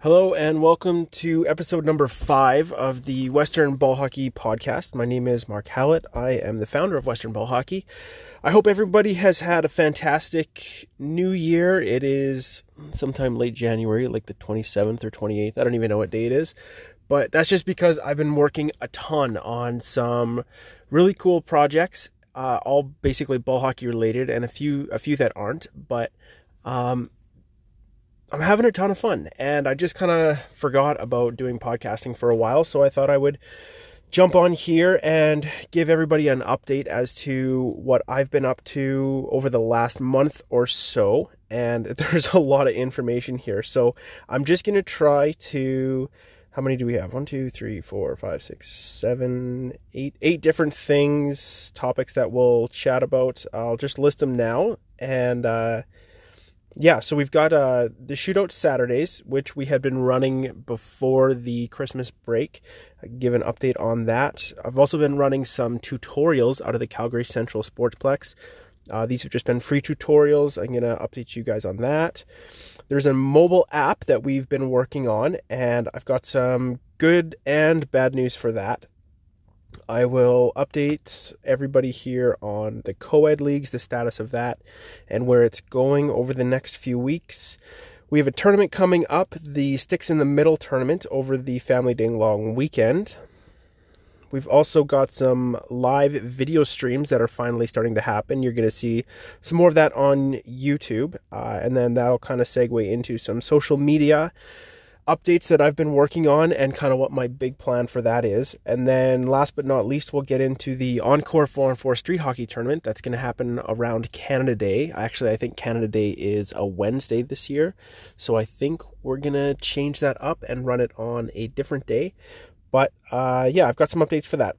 Hello and welcome to episode number five of the Western Ball Hockey Podcast. My name is Mark Hallett. I am the founder of Western Ball Hockey. I hope everybody has had a fantastic new year. It is sometime late January, like the 27th or 28th. I don't even know what day it is. But that's just because I've been working a ton on some really cool projects, uh, all basically ball hockey related, and a few a few that aren't. But um, I'm having a ton of fun, and I just kind of forgot about doing podcasting for a while, so I thought I would jump on here and give everybody an update as to what I've been up to over the last month or so. And there's a lot of information here, so I'm just going to try to. How many do we have? One, two, three, four, five, six, seven, eight, eight different things, topics that we'll chat about. I'll just list them now and uh, yeah, so we've got uh, the shootout Saturdays, which we had been running before the Christmas break. I give an update on that. I've also been running some tutorials out of the Calgary Central Sportsplex. Uh, these have just been free tutorials. I'm going to update you guys on that. There's a mobile app that we've been working on, and I've got some good and bad news for that. I will update everybody here on the co ed leagues, the status of that, and where it's going over the next few weeks. We have a tournament coming up, the Sticks in the Middle tournament over the Family Day long weekend. We've also got some live video streams that are finally starting to happen. You're going to see some more of that on YouTube, uh, and then that'll kind of segue into some social media updates that I've been working on and kind of what my big plan for that is. And then last but not least, we'll get into the Encore 4 and 4 Street Hockey Tournament that's going to happen around Canada Day. Actually, I think Canada Day is a Wednesday this year. So I think we're going to change that up and run it on a different day. But uh, yeah, I've got some updates for that.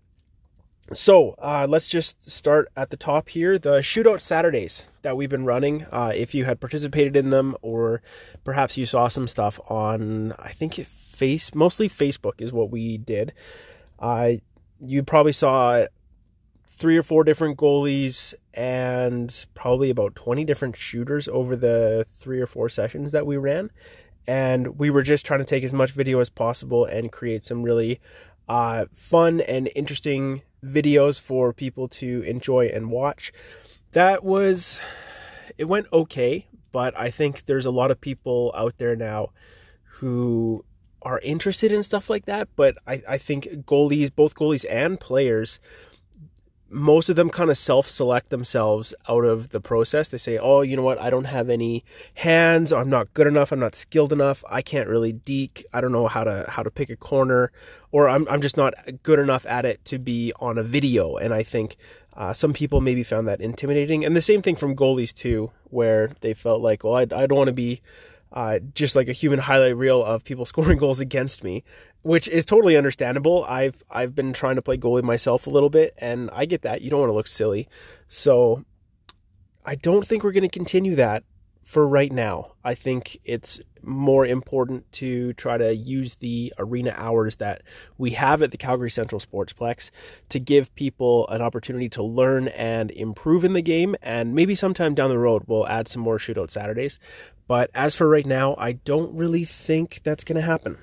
So uh, let's just start at the top here. The shootout Saturdays that we've been running. Uh, if you had participated in them, or perhaps you saw some stuff on, I think face mostly Facebook is what we did. Uh, you probably saw three or four different goalies and probably about 20 different shooters over the three or four sessions that we ran. And we were just trying to take as much video as possible and create some really uh, fun and interesting videos for people to enjoy and watch. That was, it went okay, but I think there's a lot of people out there now who are interested in stuff like that. But I, I think goalies, both goalies and players, most of them kind of self-select themselves out of the process. They say, "Oh, you know what? I don't have any hands. I'm not good enough. I'm not skilled enough. I can't really deke. I don't know how to how to pick a corner, or I'm I'm just not good enough at it to be on a video." And I think uh, some people maybe found that intimidating. And the same thing from goalies too, where they felt like, "Well, I I don't want to be." Uh, just like a human highlight reel of people scoring goals against me which is totally understandable. I've I've been trying to play goalie myself a little bit, and I get that. You don't want to look silly, so I don't think we're going to continue that for right now. I think it's more important to try to use the arena hours that we have at the Calgary Central Sportsplex to give people an opportunity to learn and improve in the game. And maybe sometime down the road, we'll add some more shootout Saturdays. But as for right now, I don't really think that's going to happen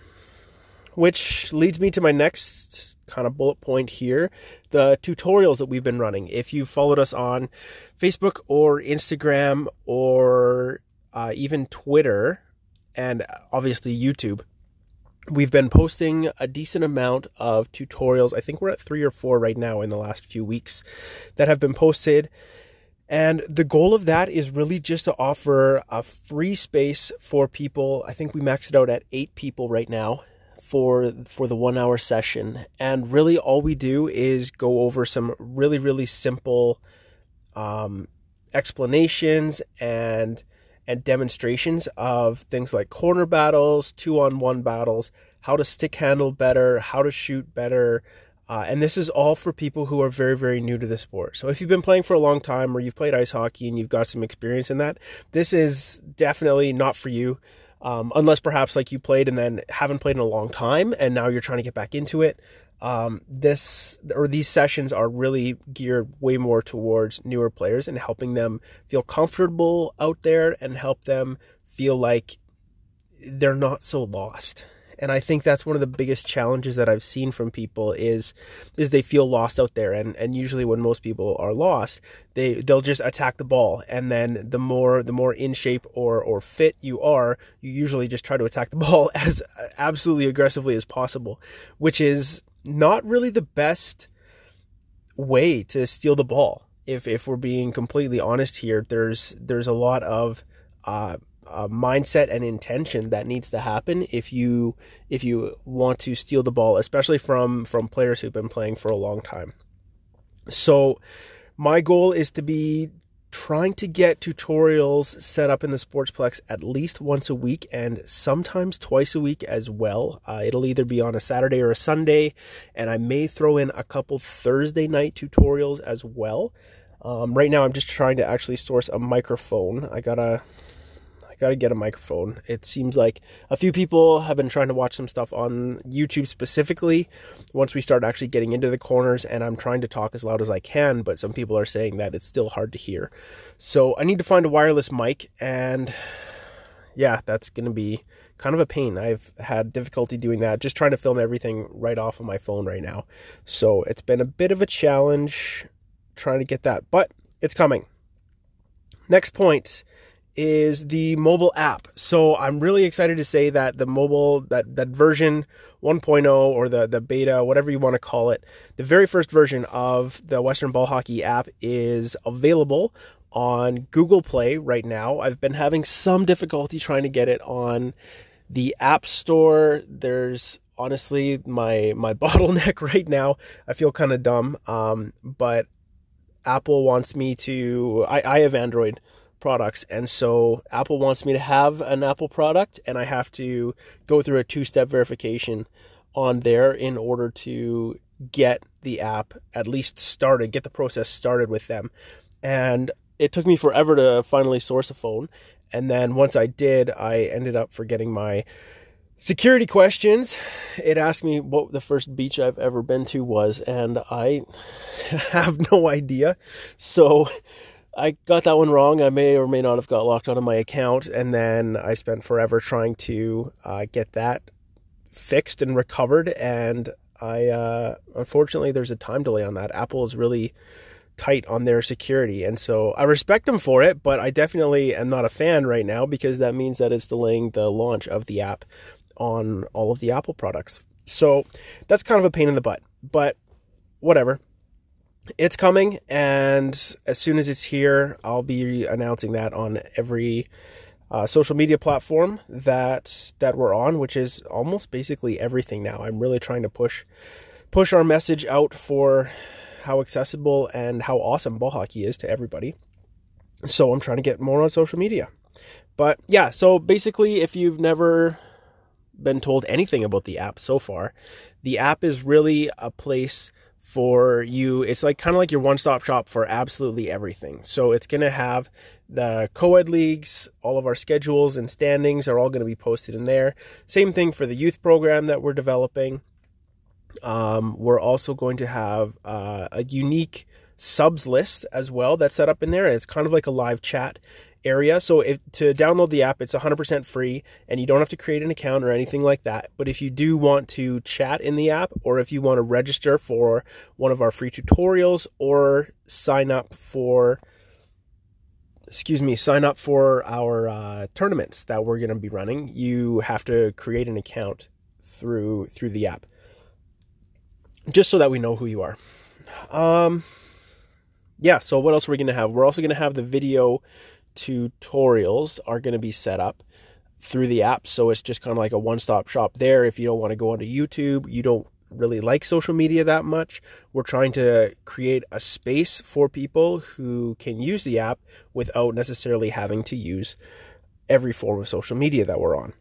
which leads me to my next kind of bullet point here the tutorials that we've been running. If you followed us on Facebook or Instagram or uh, even Twitter, and obviously YouTube, we've been posting a decent amount of tutorials. I think we're at three or four right now in the last few weeks that have been posted. And the goal of that is really just to offer a free space for people. I think we maxed it out at eight people right now for for the one hour session and really all we do is go over some really really simple um, explanations and and demonstrations of things like corner battles two on one battles how to stick handle better how to shoot better uh, and this is all for people who are very very new to the sport so if you've been playing for a long time or you've played ice hockey and you've got some experience in that this is definitely not for you um, unless perhaps like you played and then haven't played in a long time and now you're trying to get back into it. Um, this or these sessions are really geared way more towards newer players and helping them feel comfortable out there and help them feel like they're not so lost and I think that's one of the biggest challenges that I've seen from people is is they feel lost out there. And and usually when most people are lost they they'll just attack the ball. And then the more the more in shape or or fit you are you usually just try to attack the ball as absolutely aggressively as possible which is not really the best way to steal the ball. If if we're being completely honest here there's there's a lot of uh, uh, mindset and intention that needs to happen if you if you want to steal the ball, especially from from players who've been playing for a long time. So my goal is to be trying to get tutorials set up in the Sportsplex at least once a week and sometimes twice a week as well. Uh, it'll either be on a Saturday or a Sunday, and I may throw in a couple Thursday night tutorials as well. Um, right now, I'm just trying to actually source a microphone. I gotta I got to get a microphone. It seems like a few people have been trying to watch some stuff on YouTube specifically once we start actually getting into the corners, and I'm trying to talk as loud as I can, but some people are saying that it's still hard to hear. So I need to find a wireless mic, and yeah, that's to be kind of a pain. I've had difficulty doing that, just trying to film everything right off of my phone right now. So it's been a bit of a challenge trying to get that, but it's coming. Next point is the mobile app. So I'm really excited to say that the mobile that that version 1.0 or the the beta, whatever you want to call it, the very first version of the Western Ball Hockey app is available on Google Play right now. I've been having some difficulty trying to get it on the App Store. There's honestly my my bottleneck right now. I feel kind of dumb, um, but Apple wants me to. I, I have Android products. And so Apple wants me to have an Apple product, and I have to go through a two step verification on there in order to get the app at least started, get the process started with them. And it took me forever to finally source a phone. And then once I did, I ended up forgetting my security questions. It asked me what the first beach I've ever been to was, and I have no idea. So I got that one wrong. I may or may not have got locked out of my account, and then I spent forever trying to uh, get that fixed and recovered. And I, uh, unfortunately, there's a time delay on that. Apple is really tight on their security, and so I respect them for it, but I definitely am not a fan right now because that means that it's delaying the launch of the app on all of the Apple products. So that's kind of a pain in the butt, but whatever it's coming, and as soon as it's here, I'll be announcing that on every uh, social media platform that that we're on, which is almost basically everything now. I'm really trying to push push our message out for how accessible and how awesome ball hockey is to everybody. So I'm trying to get more on social media. But yeah, so basically, if you've never been told anything about the app so far, the app is really a place for you. It's like kind of like your one stop shop for absolutely everything. So it's going to have the co ed leagues, all of our schedules and standings are all going to be posted in there. Same thing for the youth program that we're developing. Um, we're also going to have uh, a unique subs list as well that's set up in there. It's kind of like a live chat area. So if to download the app, it's 100% free and you don't have to create an account or anything like that. But if you do want to chat in the app or if you want to register for one of our free tutorials or sign up for excuse me, sign up for our uh, tournaments that we're going to be running, you have to create an account through through the app. Just so that we know who you are. Um yeah, so what else are we going to have? We're also going to have the video tutorials are going to be set up through the app. So it's just kind of like a one stop shop there. If you don't want to go onto YouTube, you don't really like social media that much. We're trying to create a space for people who can use the app without necessarily having to use every form of social media that we're on.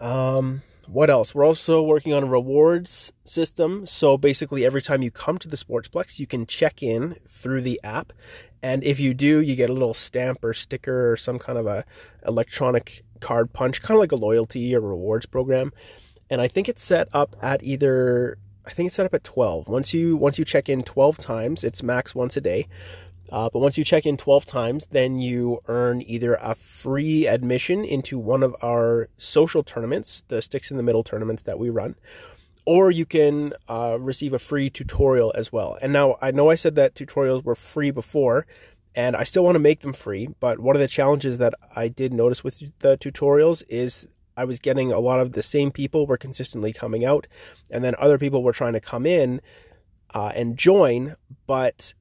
Um, what else? We're also working on a rewards system. So basically, every time you come to the Sportsplex, you can check in through the app. And if you do, you get a little stamp or sticker or some kind of a electronic card punch, kind of like a loyalty or rewards program. And I think it's set up at either I think it's set up at 12. Once you once you check in 12 times, it's max once a day. Uh, but once you check in 12 times, then you earn either a free admission into one of our social tournaments, the Sticks in the Middle tournaments that we run, or you can uh, receive a free tutorial as well. And now I know I said that tutorials were free before, and I still want to make them free. But one of the challenges that I did notice with the tutorials is I was getting a lot of the same people were consistently coming out, and then other people were trying to come in uh, and join, but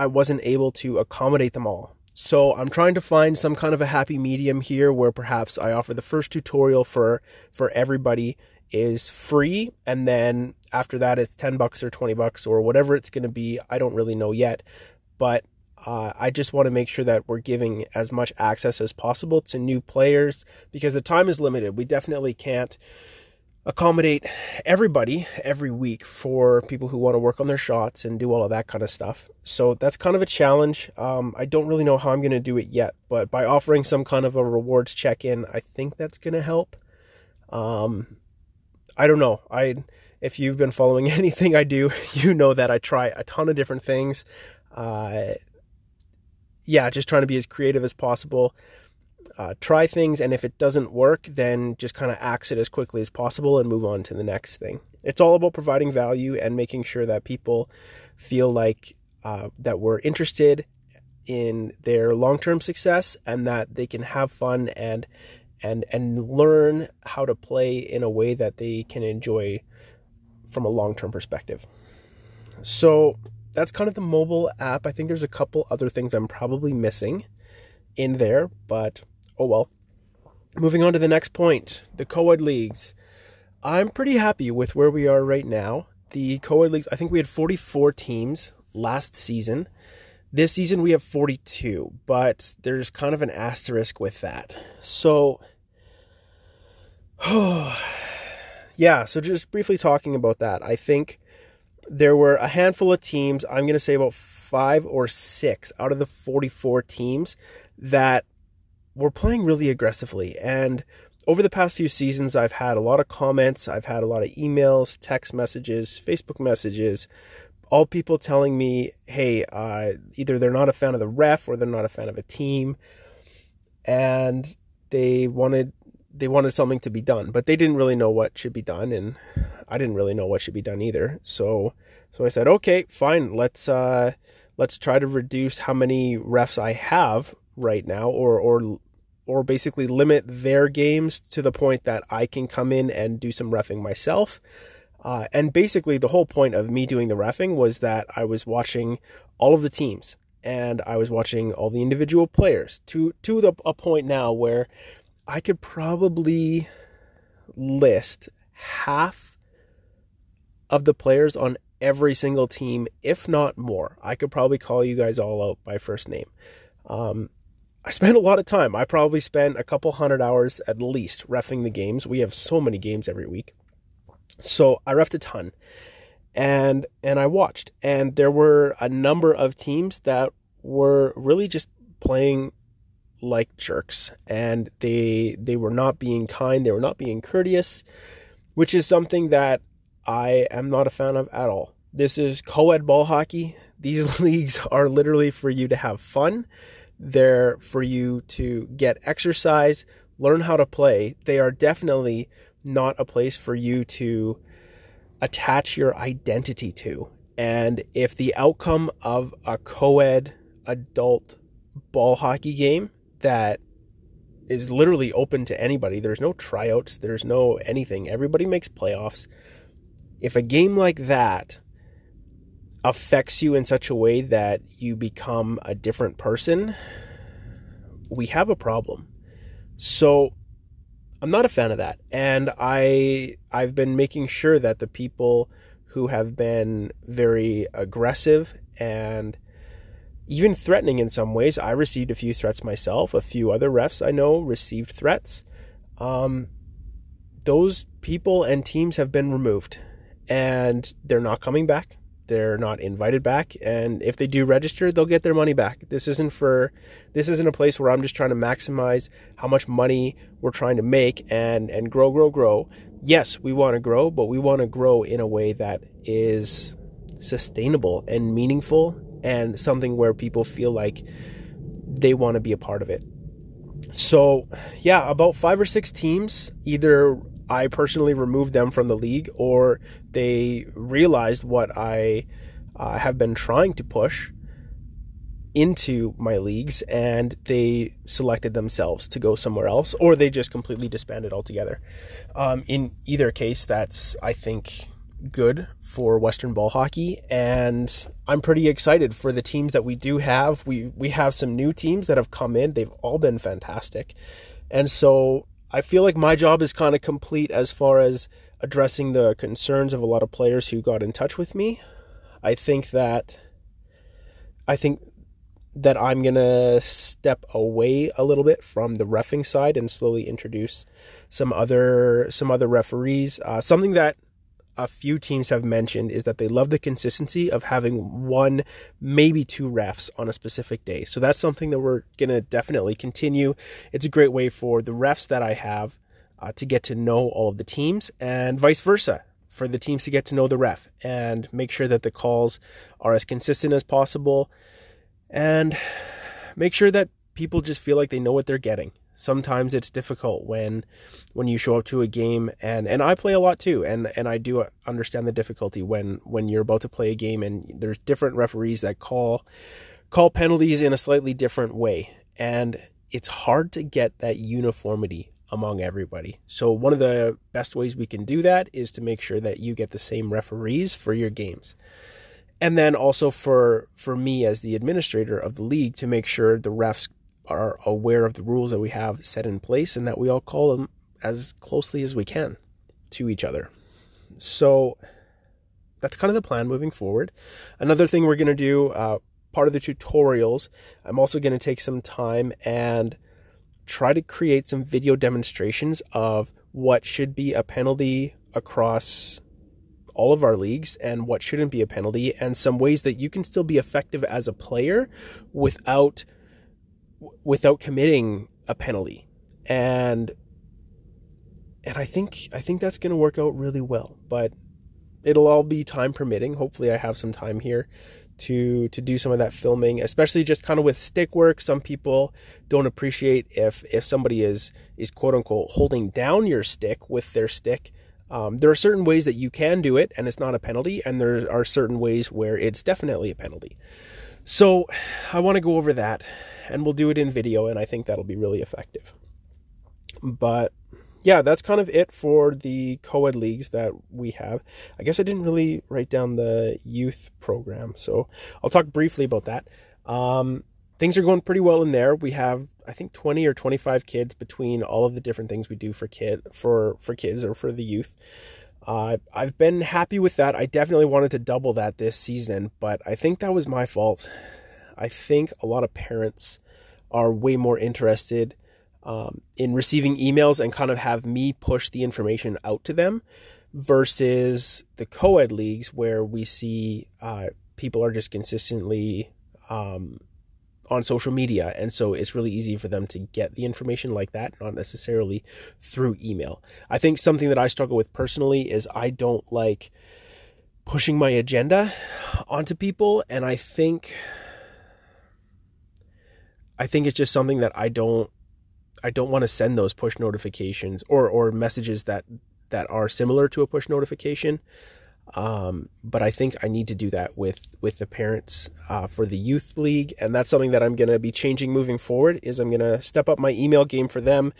I wasn't able to accommodate them all. So I'm trying to find some kind of a happy medium here where perhaps I offer the first tutorial for for everybody is free. And then after that it's 10 bucks or 20 bucks or whatever it's going to be. I don't really know yet. But uh, i just want to make sure that we're giving as much access as possible to new players because the time is limited. We definitely can't accommodate everybody every week for people who want to work on their shots and do all of that kind of stuff so that's kind of a challenge um, i don't really know how i'm going to do it yet but by offering some kind of a rewards check-in i think that's going to help um, I don't know. I if you've been following anything I do, you know that I try a ton of different things. Uh, yeah, just trying to be as creative as possible. Uh, try things, and if it doesn't work, then just kind of axe it as quickly as possible and move on to the next thing. It's all about providing value and making sure that people feel like uh, that we're interested in their long-term success and that they can have fun and and and learn how to play in a way that they can enjoy from a long-term perspective. So that's kind of the mobile app. I think there's a couple other things I'm probably missing in there, but oh well. Moving on to the next point, the co-ed leagues. I'm pretty happy with where we are right now. The co-ed leagues, I think we had 44 teams last season. This season we have 42, but there's kind of an asterisk with that. So oh, yeah, so just briefly talking about that, I think there were a handful of teams, I'm going to say about five or six out of the 44 teams that were playing really aggressively. And over the past few seasons, I've had a lot of comments, I've had a lot of emails, text messages, Facebook messages, all people telling me, hey, uh, either they're not a fan of the ref or they're not a fan of a team. And they wanted they wanted something to be done, but they didn't really know what should be done, and I didn't really know what should be done either. So, so I said, okay, fine, let's uh, let's try to reduce how many refs I have right now, or or or basically limit their games to the point that I can come in and do some refing myself. Uh, and basically, the whole point of me doing the refing was that I was watching all of the teams and I was watching all the individual players to to the a point now where I could probably list half of the players on every single team, if not more. I could probably call you guys all out by first name. Um, I spend a lot of time. I probably spend a couple hundred hours at least refing the games. We have so many games every week. So I refed a ton. And and I watched. And there were a number of teams that were really just playing like jerks and they they were not being kind they were not being courteous which is something that i am not a fan of at all this is co-ed ball hockey these leagues are literally for you to have fun they're for you to get exercise learn how to play they are definitely not a place for you to attach your identity to and if the outcome of a co-ed adult ball hockey game that is literally open to anybody. There's no tryouts, there's no anything. Everybody makes playoffs. If a game like that affects you in such a way that you become a different person, we have a problem. So I'm not a fan of that. And I I've been making sure that the people who have been very aggressive and even threatening in some ways. I received a few threats myself. A few other refs I know received threats. Um, those people and teams have been removed, and they're not coming back. They're not invited back, and if they do register, they'll get their money back. This isn't for, this isn't a place where I'm just trying to maximize how much money we're trying to make and and grow, grow, grow. Yes, we want to grow, but we want to grow in a way that is sustainable and meaningful and something where people feel like they want to be a part of it. So, yeah, about five or six teams, either I personally removed them from the league or they realized what I uh, have been trying to push into my leagues and they selected themselves to go somewhere else or they just completely disbanded altogether. Um, in either case, that's, I think, good for Western ball hockey, and I'm pretty excited for the teams that we do have. We we have some new teams that have come in; they've all been fantastic, and so I feel like my job is kind of complete as far as addressing the concerns of a lot of players who got in touch with me. I think that I think that I'm gonna step away a little bit from the refing side and slowly introduce some other some other referees. Uh, something that a few teams have mentioned is that they love the consistency of having one, maybe two refs on a specific day. So that's something that we're going to definitely continue. It's a great way for the refs that I have uh, to get to know all of the teams and vice versa for the teams to get to know the ref and make sure that the calls are as consistent as possible and make sure that people just feel like they know what they're getting sometimes it's difficult when when you show up to a game and and I play a lot too and and I do understand the difficulty when when you're about to play a game and there's different referees that call call penalties in a slightly different way and it's hard to get that uniformity among everybody. So one of the best ways we can do that is to make sure that you get the same referees for your games. And then also for for me as the administrator of the league to make sure the refs are aware of the rules that we have set in place and that we all call them as closely as we can to each other. So that's kind of the plan moving forward. Another thing we're going to do, uh, part of the tutorials, I'm also going to take some time and try to create some video demonstrations of what should be a penalty across all of our leagues and what shouldn't be a penalty and some ways that you can still be effective as a player without without committing a penalty. And and I think I think that's going to work out really well, but it'll all be time permitting. Hopefully I have some time here to to do some of that filming, especially just kind of with stick work. Some people don't appreciate if if somebody is is quote unquote holding down your stick with their stick. Um, there are certain ways that you can do it and it's not a penalty, and there are certain ways where it's definitely a penalty. So I want to go over that and we'll do it in video, and I think that'll be really effective. But yeah, that's kind of it for the co-ed leagues that we have. I guess I didn't really write down the youth program, so I'll talk briefly about that. Um, things are going pretty well in there. We have I think 20 or 25 kids between all of the different things we do for kid for for kids or for the youth. Uh, I've been happy with that. I definitely wanted to double that this season, but I think that was my fault. I think a lot of parents are way more interested um, in receiving emails and kind of have me push the information out to them versus the co-ed leagues where we see uh, people are just consistently um, on social media and so it's really easy for them to get the information like that not necessarily through email i think something that i struggle with personally is i don't like pushing my agenda onto people and i think I think it's just something that I don't I don't want to send those push notifications or or messages that that are similar to a push notification. Um, but I think I need to do that with with the parents uh, for the youth league, and that's something that I'm going to be changing moving forward. Is I'm going to step up my email game for them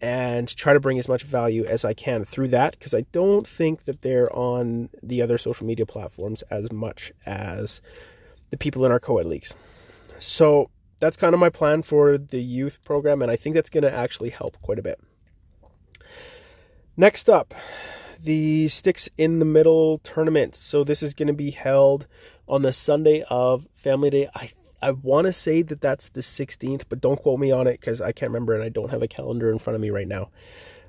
and try to bring as much value as I can through that because I don't think that they're on the other social media platforms as much as the people in our co-ed leagues. So that's kind of my plan for the youth program, and I think that's going to actually help quite a bit. Next up, the Sticks in the Middle tournament. So this is going to be held on the Sunday of Family Day. I I want to say that that's the 16th, but don't quote me on it because I can't remember and I don't have a calendar in front of me right now.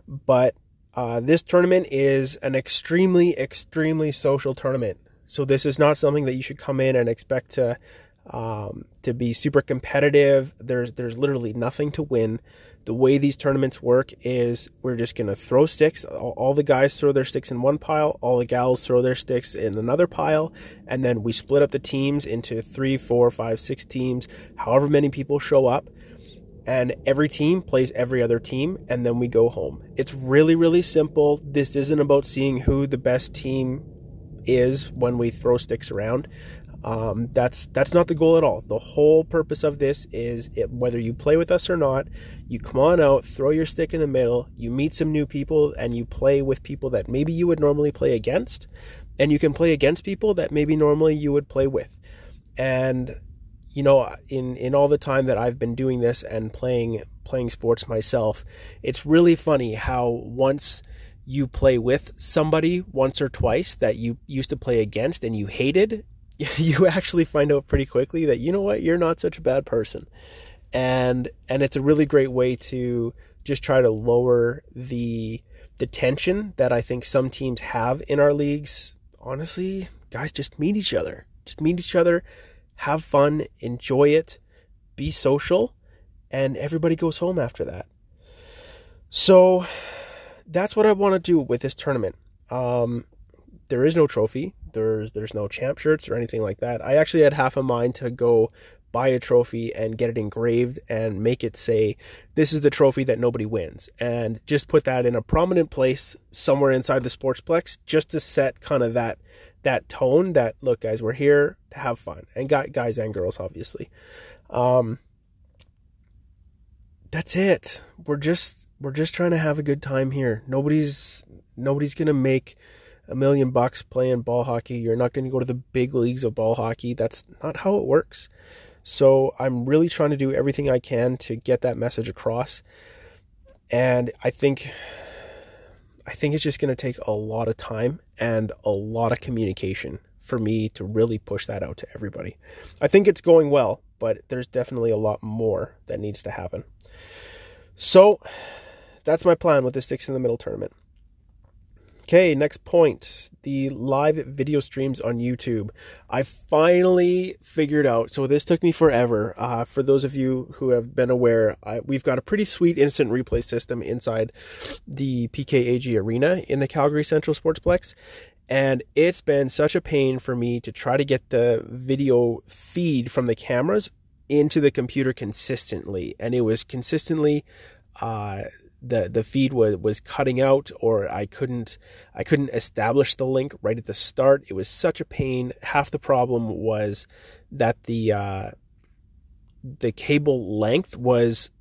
But uh, this tournament is an extremely, extremely social tournament. So this is not something that you should come in and expect to um, to be super competitive. There's there's literally nothing to win. The way these tournaments work is we're just gonna throw sticks. All, all the guys throw their sticks in one pile. All the gals throw their sticks in another pile, and then we split up the teams into three, four, five, six teams. However many people show up, and every team plays every other team, and then we go home. It's really really simple. This isn't about seeing who the best team is when we throw sticks around. Um, that's that's not the goal at all. The whole purpose of this is it, whether you play with us or not, you come on out, throw your stick in the middle, you meet some new people, and you play with people that maybe you would normally play against, and you can play against people that maybe normally you would play with. And you know, in in all the time that I've been doing this and playing playing sports myself, it's really funny how once you play with somebody once or twice that you used to play against and you hated you actually find out pretty quickly that you know what you're not such a bad person. And and it's a really great way to just try to lower the the tension that I think some teams have in our leagues. Honestly guys just meet each other. Just meet each other have fun enjoy it be social and everybody goes home after that. So that's what I want to do with this tournament. Um, there is no trophy there's there's no champ shirts or anything like that. I actually had half a mind to go buy a trophy and get it engraved and make it say this is the trophy that nobody wins and just put that in a prominent place somewhere inside the sportsplex just to set kind of that that tone that look guys we're here to have fun and got guys and girls obviously. Um that's it. We're just we're just trying to have a good time here. Nobody's nobody's gonna make a million bucks playing ball hockey. You're not going to go to the big leagues of ball hockey. That's not how it works. So I'm really trying to do everything I can to get that message across. And I think I think it's just going to take a lot of time and a lot of communication for me to really push that out to everybody. I think it's going well, but there's definitely a lot more that needs to happen. So that's my plan with the Sticks in the Middle tournament. Okay, next point the live video streams on YouTube. I finally figured out, so this took me forever. Uh, for those of you who have been aware, I, we've got a pretty sweet instant replay system inside the PKAG Arena in the Calgary Central Sportsplex. And it's been such a pain for me to try to get the video feed from the cameras into the computer consistently. And it was consistently uh, the the feed was was cutting out or I couldn't I couldn't establish the link right at the start. It was such a pain. Half the problem was that the uh, the cable length was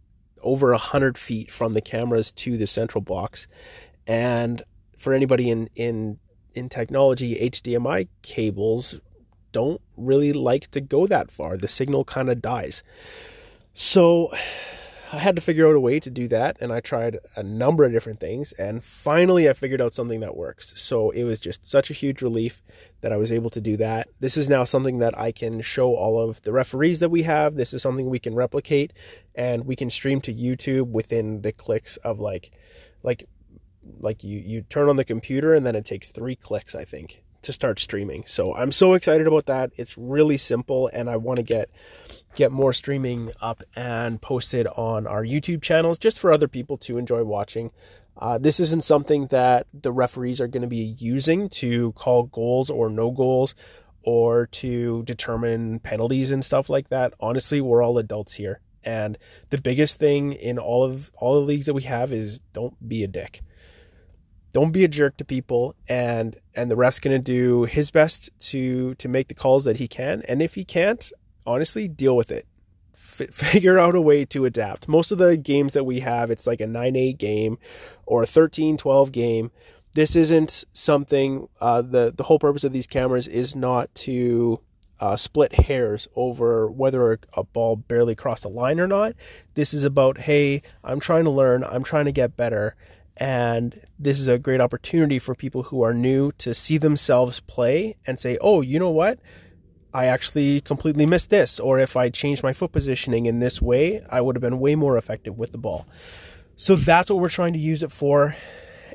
over a hundred feet from the cameras to the central box, and for anybody in in in technology, HDMI cables don't really like to go that far. The signal kind of dies. So I had to figure out a way to do that, and I tried a number of different things, and finally I figured out something that works. So it was just such a huge relief that I was able to do that. This is now something that I can show all of the referees that we have. This is something we can replicate, and we can stream to YouTube within the clicks of like, like, like you you turn on the computer, and then it takes three clicks, I think, to start streaming. So I'm so excited about that. It's really simple and I want to get get more streaming up and posted on our YouTube channels just for other people to enjoy watching. Uh, this isn't something that the referees are going to be using to call goals or no goals or to determine penalties and stuff like that. Honestly, we're all adults here. And the biggest thing in all of all the leagues that we have is don't be a dick don't be a jerk to people and and the ref's going to do his best to to make the calls that he can and if he can't honestly deal with it. F- figure out a way to adapt. Most of the games that we have it's like a 9-8 game or a 13-12 game. This isn't something uh, the the whole purpose of these cameras is not to uh, split hairs over whether a ball barely crossed a line or not. This is about, hey, I'm trying to learn, I'm trying to get better, and this is a great opportunity for people who are new to see themselves play and say, oh, you know what? I actually completely missed this. Or if I changed my foot positioning in this way, I would have been way more effective with the ball. So that's what we're trying to use it for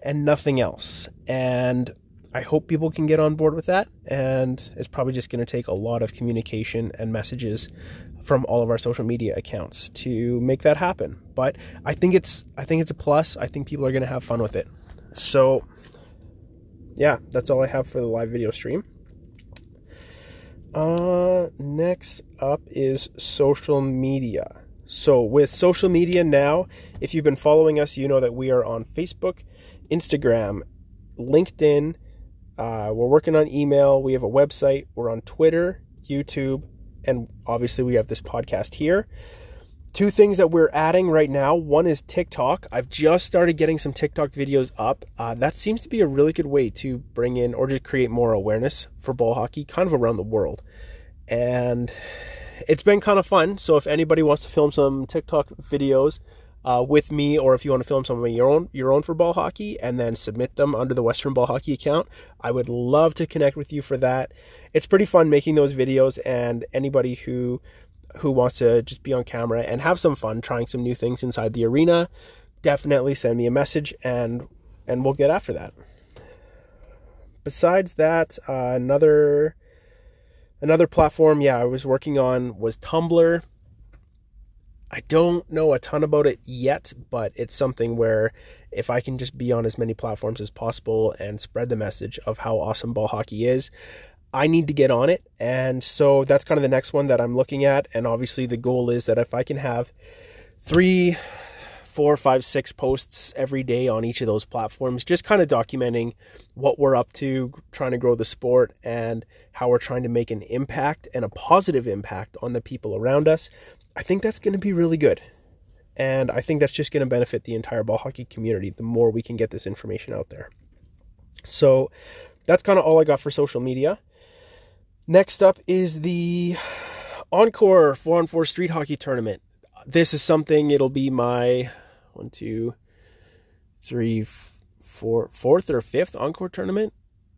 and nothing else. And I hope people can get on board with that. And it's probably just going to take a lot of communication and messages from all of our social media accounts to make that happen. But I think it's I think it's a plus. I think people are going to have fun with it. So yeah, that's all I have for the live video stream. Uh, next up is social media. So, with social media now, if you've been following us, you know that we are on Facebook, Instagram, LinkedIn. Uh, we're working on email. We have a website. We're on Twitter, YouTube, and obviously we have this podcast here. Two things that we're adding right now. One is TikTok. I've just started getting some TikTok videos up. Uh, that seems to be a really good way to bring in or just create more awareness for ball hockey, kind of around the world. And it's been kind of fun. So if anybody wants to film some TikTok videos uh, with me, or if you want to film some of your own your own for ball hockey and then submit them under the Western Ball Hockey account, I would love to connect with you for that. It's pretty fun making those videos, and anybody who who wants to just be on camera and have some fun trying some new things inside the arena, definitely send me a message and and we'll get after that. Besides that, uh, another another platform, yeah, I was working on was Tumblr. I don't know a ton about it yet, but it's something where if I can just be on as many platforms as possible and spread the message of how awesome ball hockey is, I need to get on it. And so that's kind of the next one that I'm looking at. And obviously, the goal is that if I can have three, four, five, six posts every day on each of those platforms, just kind of documenting what we're up to, trying to grow the sport, and how we're trying to make an impact and a positive impact on the people around us, I think that's going to be really good. And I think that's just going to benefit the entire ball hockey community the more we can get this information out there. So that's kind of all I got for social media. Next up is the Encore 4 on 4 Street Hockey Tournament. This is something, it'll be my one, two, three, four, fourth or fifth Encore tournament.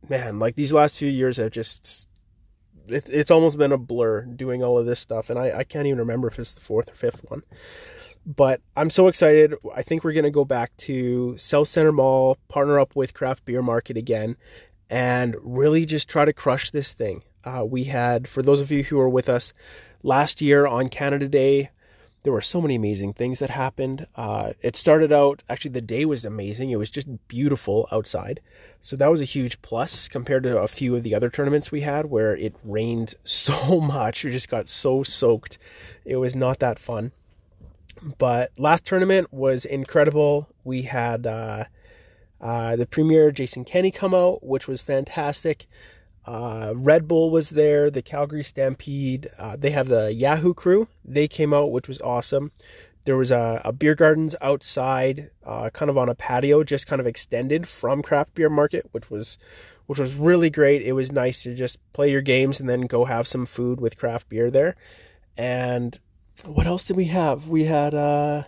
Man, like these last few years have just, it, it's almost been a blur doing all of this stuff. And I, I can't even remember if it's the fourth or fifth one. But I'm so excited. I think we're going to go back to South Center Mall, partner up with Craft Beer Market again, and really just try to crush this thing. Uh, we had, for those of you who were with us last year on Canada Day, there were so many amazing things that happened. Uh, it started out, actually, the day was amazing. It was just beautiful outside. So that was a huge plus compared to a few of the other tournaments we had where it rained so much. You just got so soaked. It was not that fun. But last tournament was incredible. We had uh, uh, the premier Jason Kenney come out, which was fantastic. Uh, Red Bull was there, the Calgary Stampede. Uh, they have the Yahoo crew. They came out, which was awesome. There was a, a beer gardens outside, uh, kind of on a patio, just kind of extended from Craft Beer Market, which was which was really great. It was nice to just play your games and then go have some food with craft beer there. And what else did we have? We had uh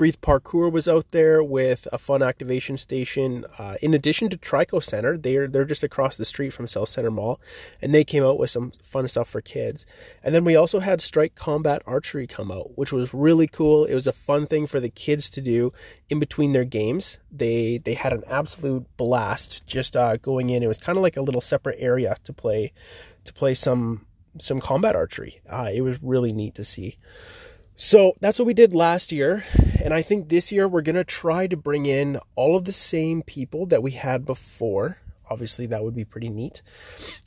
Breathe Parkour was out there with a fun activation station. Uh, in addition to Trico Center, they're they're just across the street from South Center Mall, and they came out with some fun stuff for kids. And then we also had Strike Combat Archery come out, which was really cool. It was a fun thing for the kids to do in between their games. They they had an absolute blast just uh, going in. It was kind of like a little separate area to play to play some some combat archery. Uh, it was really neat to see. So that's what we did last year. And I think this year we're going to try to bring in all of the same people that we had before. Obviously, that would be pretty neat.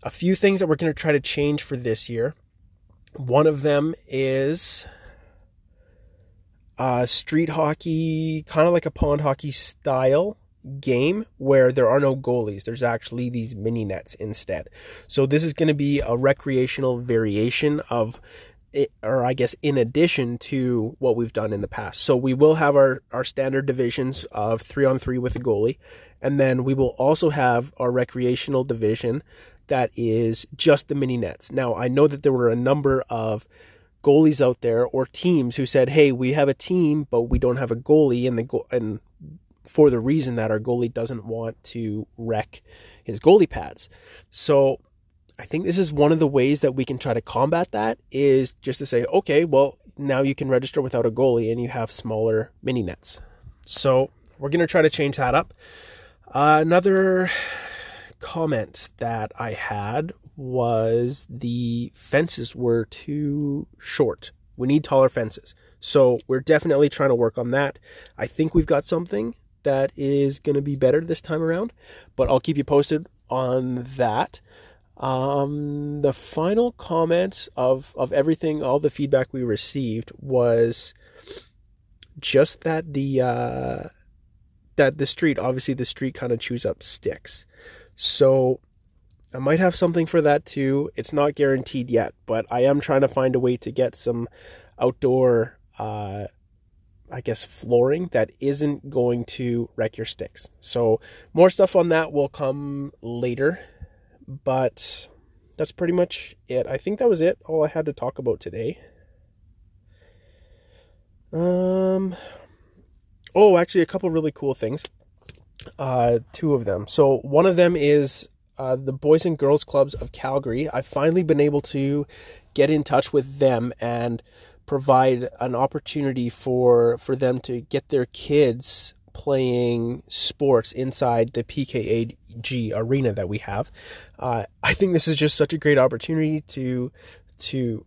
A few things that we're going to try to change for this year. One of them is uh, street hockey, kind of like a pond hockey style game where there are no goalies. There's actually these mini nets instead. So this is going to be a recreational variation of or I guess in addition to what we've done in the past. So we will have our, our standard divisions of three on three with a goalie, and then we will also have our recreational division that is just the mini nets. Now I know that there were a number of goalies out there or teams who said, "Hey, we have a team, but we don't have a goalie," and the and for the reason that our goalie doesn't want to wreck his goalie pads. So I think this is one of the ways that we can try to combat that is just to say, okay, well, now you can register without a goalie and you have smaller mini nets. So we're going to try to change that up. Uh, another comment that I had was the fences were too short. We need taller fences. So we're definitely trying to work on that. I think we've got something that is going to be better this time around, but I'll keep you posted on that. Um, the final comment of, of everything, all the feedback we received was just that the, uh, that the street, obviously the street kind of chews up sticks. So I might have something for that too. It's not guaranteed yet, but I am trying to find a way to get some outdoor, uh, I guess, flooring that isn't going to wreck your sticks. So more stuff on that will come later, but that's pretty much it. I think that was it. All I had to talk about today. Um. Oh, actually, a couple really cool things. Uh, two of them. So one of them is uh, the Boys and Girls Clubs of Calgary. I've finally been able to get in touch with them and provide an opportunity for for them to get their kids playing sports inside the PKAG arena that we have. Uh, I think this is just such a great opportunity to to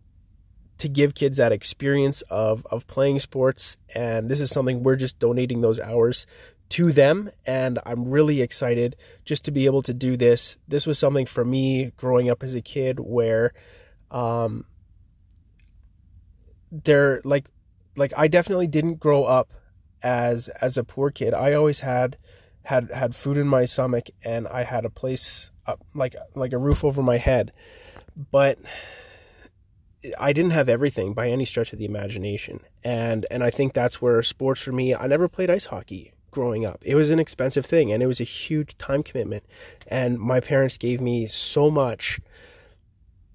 to give kids that experience of of playing sports and this is something we're just donating those hours to them and I'm really excited just to be able to do this. This was something for me growing up as a kid where um there like like I definitely didn't grow up as as a poor kid. I always had had had food in my stomach and I had a place up like like a roof over my head. But I didn't have everything by any stretch of the imagination. And and I think that's where sports for me, I never played ice hockey growing up. It was an expensive thing and it was a huge time commitment. And my parents gave me so much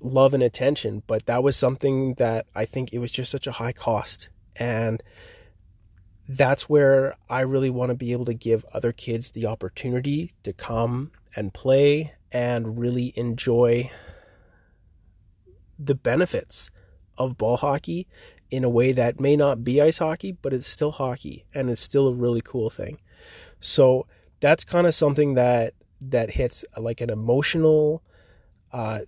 love and attention, but that was something that I think it was just such a high cost. And that's where I really want to be able to give other kids the opportunity to come and play and really enjoy the benefits of ball hockey in a way that may not be ice hockey, but it's still hockey and it's still a really cool thing. So that's kind of something that that hits like an emotional uh,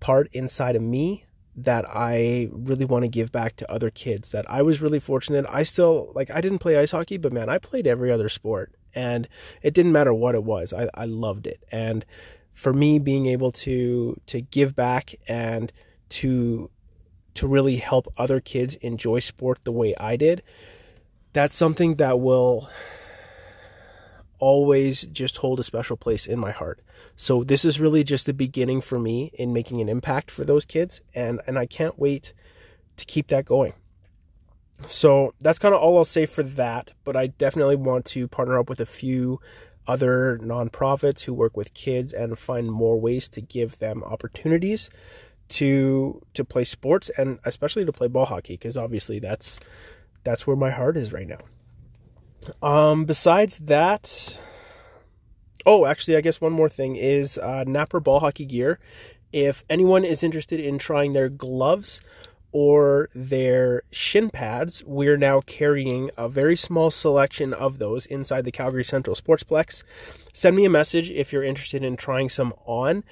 part inside of me that I really want to give back to other kids. That I was really fortunate. I still like I didn't play ice hockey, but man, I played every other sport, and it didn't matter what it was. I, I loved it, and for me, being able to to give back and to to really help other kids enjoy sport the way I did, that's something that will always just hold a special place in my heart. So this is really just the beginning for me in making an impact for those kids and and I can't wait to keep that going. So that's kind of all I'll say for that, but I definitely want to partner up with a few other nonprofits who work with kids and find more ways to give them opportunities to to play sports and especially to play ball hockey because obviously that's that's where my heart is right now. Um, besides that, oh, actually, I guess one more thing is uh, Knapper ball hockey gear. If anyone is interested in trying their gloves or their shin pads, we're now carrying a very small selection of those inside the Calgary Central Sportsplex. Send me a message if you're interested in trying some on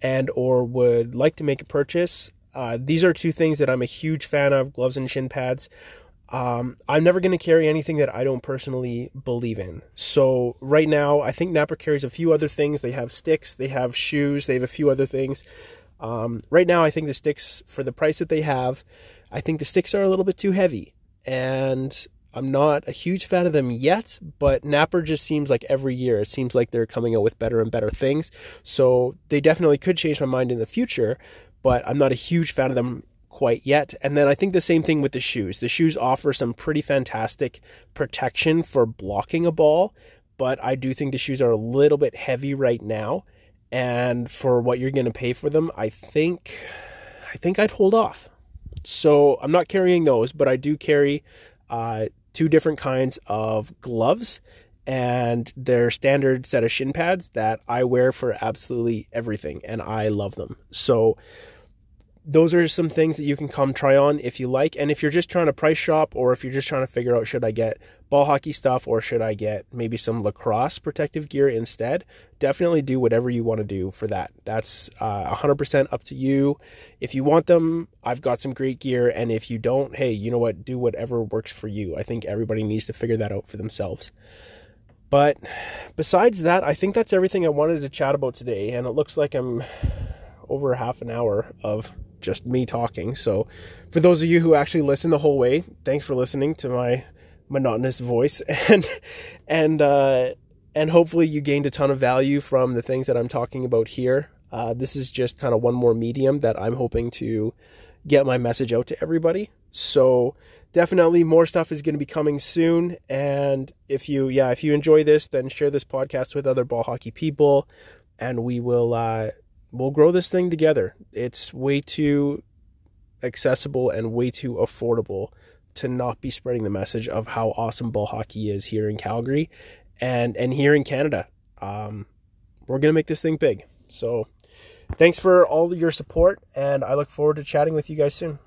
and or would like to make a purchase. Uh, these are two things that I'm a huge fan of: gloves and shin pads. Um, I'm never going to carry anything that I don't personally believe in. So right now, I think Knapper carries a few other things. They have sticks, they have shoes, they have a few other things. Um, right now, I think the sticks, for the price that they have, I think the sticks are a little bit too heavy, and I'm not a huge fan of them yet. But Knapper just seems like every year it seems like they're coming out with better and better things. So they definitely could change my mind in the future. But I'm not a huge fan of them quite yet. And then I think the same thing with the shoes. The shoes offer some pretty fantastic protection for blocking a ball, but I do think the shoes are a little bit heavy right now. And for what you're going to pay for them, I think I think I'd hold off. So I'm not carrying those, but I do carry uh, two different kinds of gloves and their standard set of shin pads that I wear for absolutely everything, and I love them. So those are some things that you can come try on if you like. And if you're just trying to price shop or if you're just trying to figure out should I get ball hockey stuff or should I get maybe some lacrosse protective gear instead, definitely do whatever you want to do for that. That's uh, 100% up to you. If you want them, I've got some great gear. And if you don't, hey, you know what? Do whatever works for you. I think everybody needs to figure that out for themselves. But besides that, I think that's everything I wanted to chat about today. And it looks like I'm over half an hour of just me talking. So, for those of you who actually listen the whole way, thanks for listening to my monotonous voice and and uh, and hopefully you gained a ton of value from the things that I'm talking about here. Uh, this is just kind of one more medium that I'm hoping to get my message out to everybody. So definitely more stuff is going to be coming soon. And if you, yeah, if you enjoy this, then share this podcast with other ball hockey people, and we will uh, we'll grow this thing together. It's way too accessible and way too affordable to not be spreading the message of how awesome ball hockey is here in Calgary and and here in Canada. Um, we're gonna make this thing big. So, thanks for all your support, and I look forward to chatting with you guys soon.